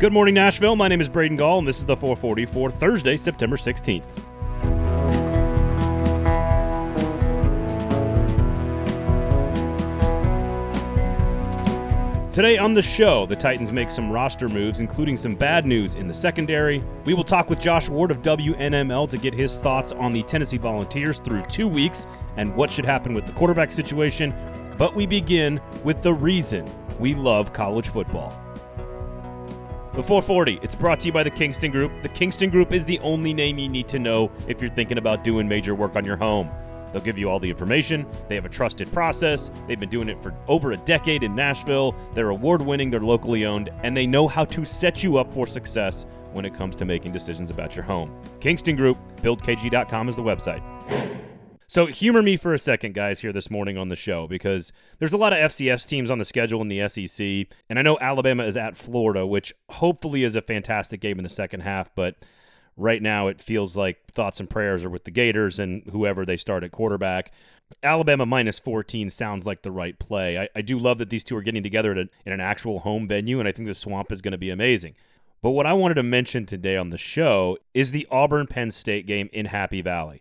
Good morning, Nashville. My name is Braden Gall, and this is the 440 for Thursday, September 16th. Today on the show, the Titans make some roster moves, including some bad news in the secondary. We will talk with Josh Ward of WNML to get his thoughts on the Tennessee Volunteers through two weeks and what should happen with the quarterback situation. But we begin with the reason we love college football. The 440, it's brought to you by the Kingston Group. The Kingston Group is the only name you need to know if you're thinking about doing major work on your home. They'll give you all the information. They have a trusted process. They've been doing it for over a decade in Nashville. They're award winning, they're locally owned, and they know how to set you up for success when it comes to making decisions about your home. Kingston Group, buildkg.com is the website. So, humor me for a second, guys, here this morning on the show because there's a lot of FCS teams on the schedule in the SEC, and I know Alabama is at Florida, which hopefully is a fantastic game in the second half, but Right now, it feels like thoughts and prayers are with the Gators and whoever they start at quarterback. Alabama minus 14 sounds like the right play. I, I do love that these two are getting together a, in an actual home venue, and I think the swamp is going to be amazing. But what I wanted to mention today on the show is the Auburn Penn State game in Happy Valley.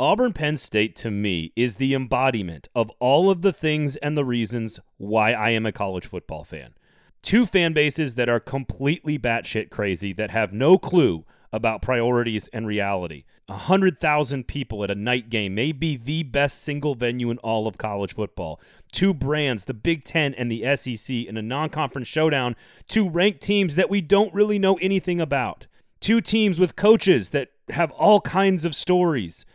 Auburn Penn State to me is the embodiment of all of the things and the reasons why I am a college football fan. Two fan bases that are completely batshit crazy, that have no clue about priorities and reality. 100,000 people at a night game may be the best single venue in all of college football. Two brands, the Big Ten and the SEC, in a non conference showdown, two ranked teams that we don't really know anything about. Two teams with coaches that have all kinds of stories.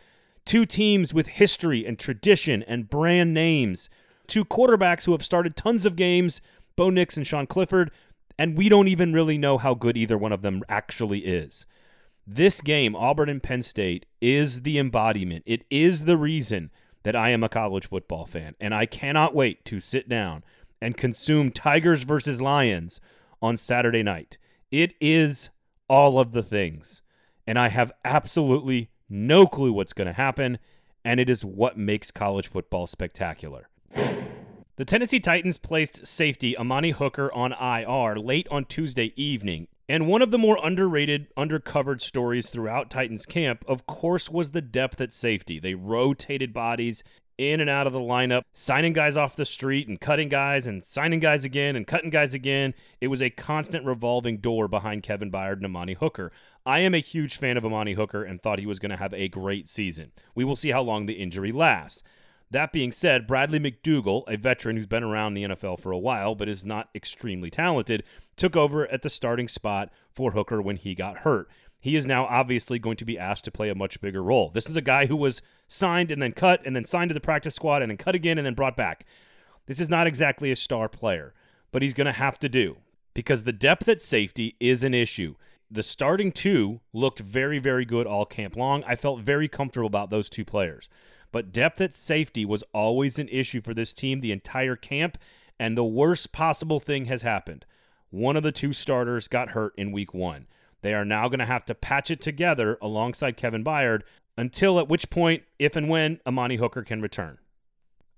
Two teams with history and tradition and brand names. Two quarterbacks who have started tons of games, Bo Nix and Sean Clifford, and we don't even really know how good either one of them actually is. This game, Auburn and Penn State, is the embodiment. It is the reason that I am a college football fan. And I cannot wait to sit down and consume Tigers versus Lions on Saturday night. It is all of the things. And I have absolutely no clue what's going to happen. And it is what makes college football spectacular. The Tennessee Titans placed safety Amani Hooker on IR late on Tuesday evening and one of the more underrated, undercovered stories throughout Titans camp, of course, was the depth at safety. They rotated bodies in and out of the lineup, signing guys off the street and cutting guys and signing guys again and cutting guys again. It was a constant revolving door behind Kevin Byard and Amani Hooker. I am a huge fan of Amani Hooker and thought he was going to have a great season. We will see how long the injury lasts. That being said, Bradley McDougald, a veteran who's been around the NFL for a while but is not extremely talented, took over at the starting spot for Hooker when he got hurt. He is now obviously going to be asked to play a much bigger role. This is a guy who was signed and then cut and then signed to the practice squad and then cut again and then brought back. This is not exactly a star player, but he's going to have to do because the depth at safety is an issue. The starting two looked very, very good all camp long. I felt very comfortable about those two players. But depth at safety was always an issue for this team the entire camp, and the worst possible thing has happened. One of the two starters got hurt in week one. They are now going to have to patch it together alongside Kevin Byard until at which point, if and when, Amani Hooker can return.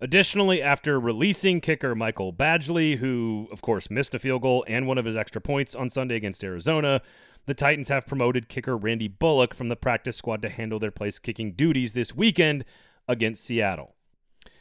Additionally, after releasing kicker Michael Badgley, who, of course, missed a field goal and one of his extra points on Sunday against Arizona, the Titans have promoted kicker Randy Bullock from the practice squad to handle their place kicking duties this weekend against Seattle.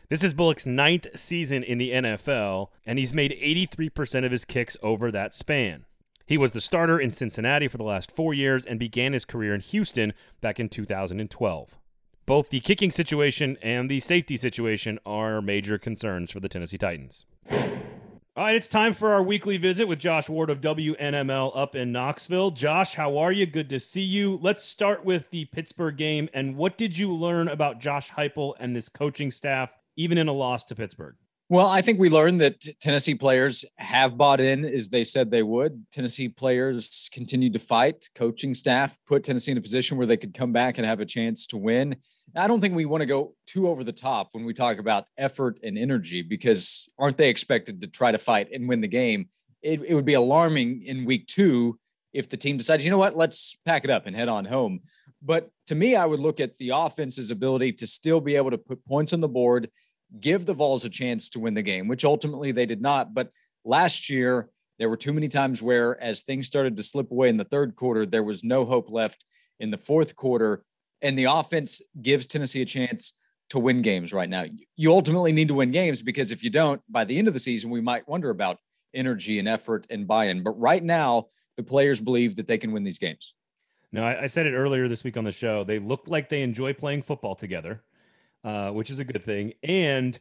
This is Bullock's ninth season in the NFL, and he's made 83% of his kicks over that span. He was the starter in Cincinnati for the last four years and began his career in Houston back in 2012. Both the kicking situation and the safety situation are major concerns for the Tennessee Titans. All right, it's time for our weekly visit with Josh Ward of WNML up in Knoxville. Josh, how are you? Good to see you. Let's start with the Pittsburgh game. And what did you learn about Josh Heupel and this coaching staff, even in a loss to Pittsburgh? Well, I think we learned that Tennessee players have bought in as they said they would. Tennessee players continued to fight. Coaching staff put Tennessee in a position where they could come back and have a chance to win. I don't think we want to go too over the top when we talk about effort and energy because aren't they expected to try to fight and win the game? It, it would be alarming in week two if the team decides, you know what, let's pack it up and head on home. But to me, I would look at the offense's ability to still be able to put points on the board give the Vols a chance to win the game, which ultimately they did not. But last year, There were too many times where, as things started to slip away in the third quarter, there was no hope left in the fourth quarter. And the offense gives Tennessee a chance to win games right now. You ultimately need to win games because if you don't, by the end of the season, we might wonder about energy and effort and buy in. But right now, the players believe that they can win these games. No, I, I said it earlier this week on the show. They look like they enjoy playing football together, uh, which is a good thing. And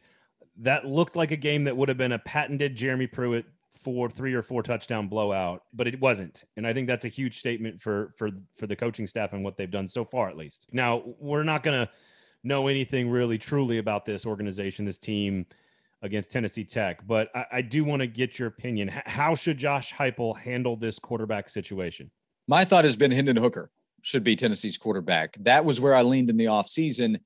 that looked like a game that would have been a patented Jeremy Pruitt four, three or four touchdown blowout, but it wasn't. And I think that's a huge statement for for for the coaching staff and what they've done so far, at least. Now we're not gonna know anything really truly about this organization, this team against Tennessee Tech, but I, I do want to get your opinion. H- how should Josh Heupel handle this quarterback situation? My thought has been Hendon Hooker should be Tennessee's quarterback. That was where I leaned in the offseason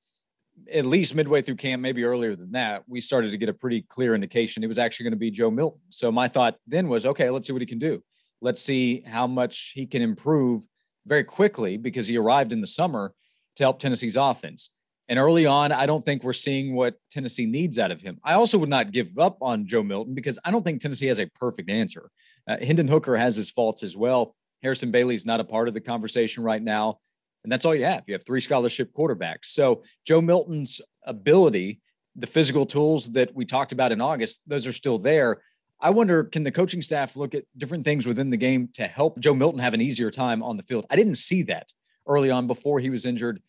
at least midway through camp, maybe earlier than that, we started to get a pretty clear indication it was actually going to be Joe Milton. So my thought then was, okay, let's see what he can do. Let's see how much he can improve very quickly because he arrived in the summer to help Tennessee's offense. And early on, I don't think we're seeing what Tennessee needs out of him. I also would not give up on Joe Milton because I don't think Tennessee has a perfect answer. Uh, Hendon Hooker has his faults as well. Harrison Bailey's not a part of the conversation right now. And that's all you have. You have three scholarship quarterbacks. So Joe Milton's ability, the physical tools that we talked about in August, those are still there. I wonder, can the coaching staff look at different things within the game to help Joe Milton have an easier time on the field? I didn't see that early on before he was injured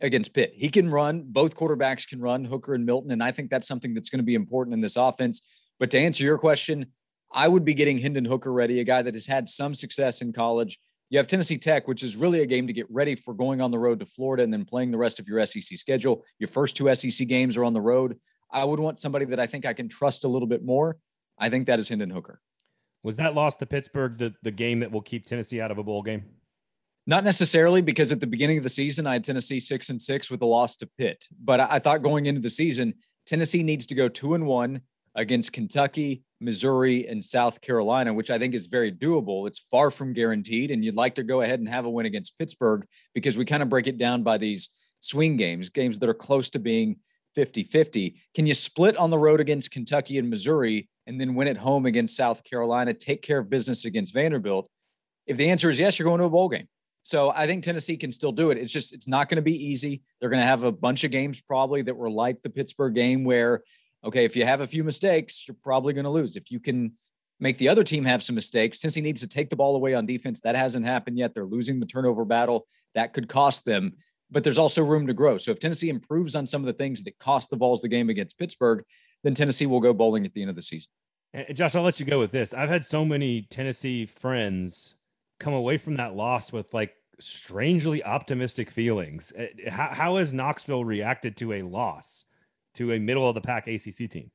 against Pitt. He can run, both quarterbacks can run, Hooker and Milton. And I think that's something that's going to be important in this offense. But to answer your question, I would be getting Hendon Hooker ready, a guy that has had some success in college, you have Tennessee Tech, which is really a game to get ready for going on the road to Florida and then playing the rest of your SEC schedule. Your first two SEC games are on the road. I would want somebody that I think I can trust a little bit more. I think that is Hendon Hooker. Was that loss to Pittsburgh the, the game that will keep Tennessee out of a bowl game? Not necessarily, because at the beginning of the season, I had Tennessee six and six with a loss to Pitt. But I, I thought going into the season, Tennessee needs to go two and one against Kentucky, Missouri, and South Carolina, which I think is very doable. It's far from guaranteed. And you'd like to go ahead and have a win against Pittsburgh because we kind of break it down by these swing games, games that are close to being 50 50. Can you split on the road against Kentucky and Missouri and then win at home against South Carolina, take care of business against Vanderbilt? If the answer is yes, you're going to a bowl game. So I think Tennessee can still do it. It's just, it's not going to be easy. They're going to have a bunch of games probably that were like the Pittsburgh game where okay, if you have a few mistakes, you're probably going to lose. If you can make the other team have some mistakes, Tennessee needs to take the ball away on defense. That hasn't happened yet. They're losing the turnover battle. That could cost them, but there's also room to grow. So if Tennessee improves on some of the things that cost the Vols the game against Pittsburgh, then Tennessee will go bowling at the end of the season. And Josh, I'll let you go with this. I've had so many Tennessee friends come away from that loss with like strangely optimistic feelings. How, how has Knoxville reacted to a loss? To a middle of the pack ACC team.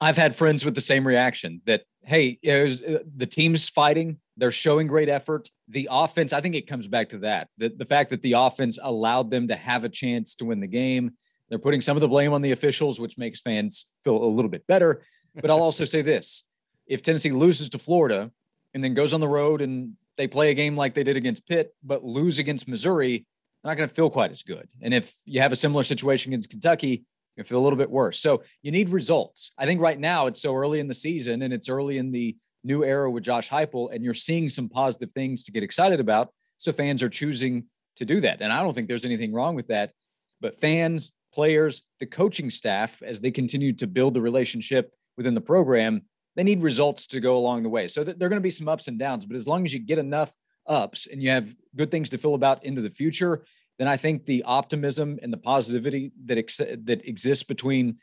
I've had friends with the same reaction that, hey, was, uh, the team's fighting. They're showing great effort. The offense, I think it comes back to that. The, the fact that the offense allowed them to have a chance to win the game. They're putting some of the blame on the officials, which makes fans feel a little bit better. But I'll also say this if Tennessee loses to Florida and then goes on the road and they play a game like they did against Pitt, but lose against Missouri, they're not going to feel quite as good. And if you have a similar situation against Kentucky, you feel a little bit worse. So you need results. I think right now it's so early in the season and it's early in the new era with Josh Heupel, and you're seeing some positive things to get excited about. So fans are choosing to do that. And I don't think there's anything wrong with that. But fans, players, the coaching staff, as they continue to build the relationship within the program, they need results to go along the way. So there are going to be some ups and downs, but as long as you get enough ups and you have good things to feel about into the future, then I think the optimism and the positivity that ex- that exists between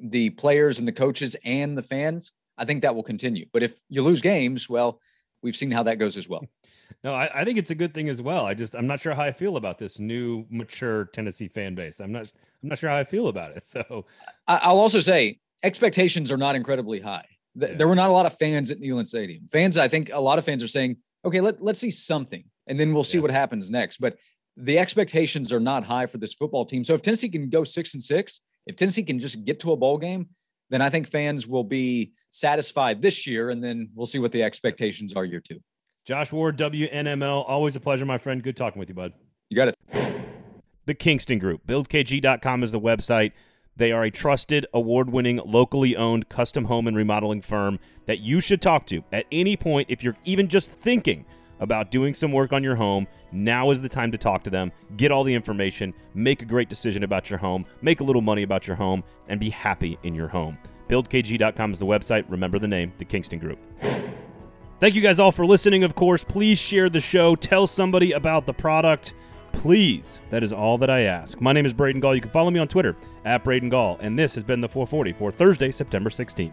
the players and the coaches and the fans, I think that will continue. But if you lose games, well, we've seen how that goes as well. No, I, I, think it's a good thing as well. I just I'm not sure how I feel about this new mature Tennessee fan base. I'm not I'm not sure how I feel about it. So I, will also say expectations are not incredibly high. Yeah. There were not a lot of fans at Neyland Stadium. Fans, I think a lot of fans are saying, okay, let, let's see something and then we'll see yeah. what happens next. But the expectations are not high for this football team. So if Tennessee can go six and six, if Tennessee can just get to a bowl game, then I think fans will be satisfied this year, and then we'll see what the expectations are year two. Josh Ward, WNML, always a pleasure, my friend. Good talking with you, bud. You got it. The Kingston Group. BuildKG.com is the website. They are a trusted, award winning, locally owned custom home and remodeling firm that you should talk to at any point if you're even just thinking about doing some work on your home. Now is the time to talk to them, get all the information, make a great decision about your home, make a little money about your home, and be happy in your home. BuildKG.com is the website. Remember the name, the Kingston Group. Thank you guys all for listening, of course. Please share the show, tell somebody about the product. Please, that is all that I ask. My name is Braden Gall. You can follow me on Twitter at Braden Gall, and this has been the 440 for Thursday, September 16th.